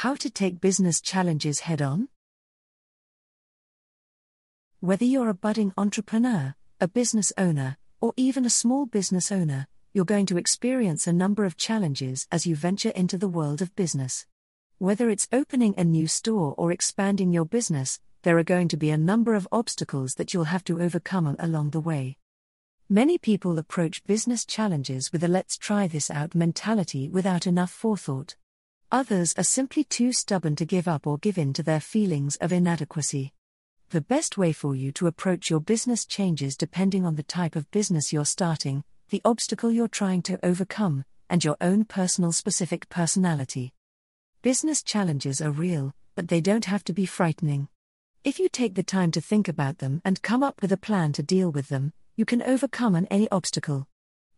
How to take business challenges head on? Whether you're a budding entrepreneur, a business owner, or even a small business owner, you're going to experience a number of challenges as you venture into the world of business. Whether it's opening a new store or expanding your business, there are going to be a number of obstacles that you'll have to overcome along the way. Many people approach business challenges with a let's try this out mentality without enough forethought. Others are simply too stubborn to give up or give in to their feelings of inadequacy. The best way for you to approach your business changes depending on the type of business you're starting, the obstacle you're trying to overcome, and your own personal specific personality. Business challenges are real, but they don't have to be frightening. If you take the time to think about them and come up with a plan to deal with them, you can overcome an any obstacle.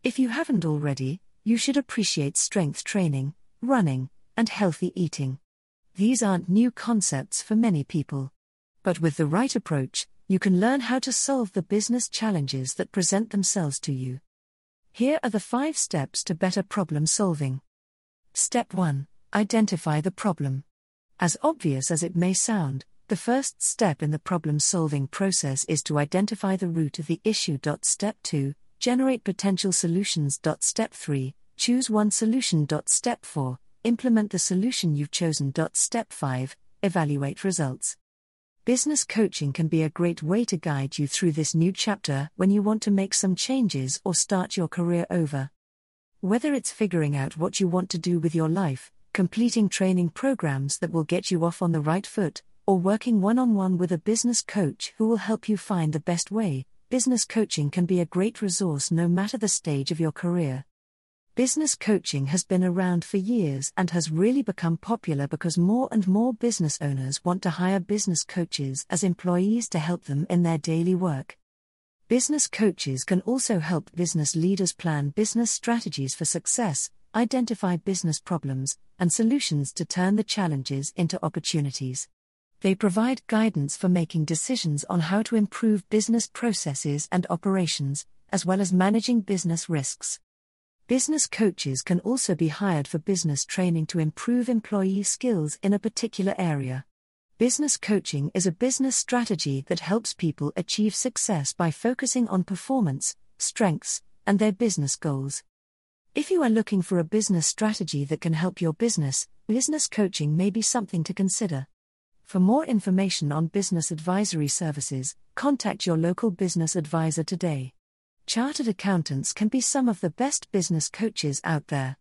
If you haven't already, you should appreciate strength training, running, and healthy eating. These aren't new concepts for many people. But with the right approach, you can learn how to solve the business challenges that present themselves to you. Here are the five steps to better problem solving. Step 1 Identify the problem. As obvious as it may sound, the first step in the problem solving process is to identify the root of the issue. Step 2 Generate potential solutions. Step 3 Choose one solution. Step 4 Implement the solution you've chosen. Step 5 Evaluate results. Business coaching can be a great way to guide you through this new chapter when you want to make some changes or start your career over. Whether it's figuring out what you want to do with your life, completing training programs that will get you off on the right foot, or working one on one with a business coach who will help you find the best way, business coaching can be a great resource no matter the stage of your career. Business coaching has been around for years and has really become popular because more and more business owners want to hire business coaches as employees to help them in their daily work. Business coaches can also help business leaders plan business strategies for success, identify business problems, and solutions to turn the challenges into opportunities. They provide guidance for making decisions on how to improve business processes and operations, as well as managing business risks. Business coaches can also be hired for business training to improve employee skills in a particular area. Business coaching is a business strategy that helps people achieve success by focusing on performance, strengths, and their business goals. If you are looking for a business strategy that can help your business, business coaching may be something to consider. For more information on business advisory services, contact your local business advisor today. Chartered accountants can be some of the best business coaches out there.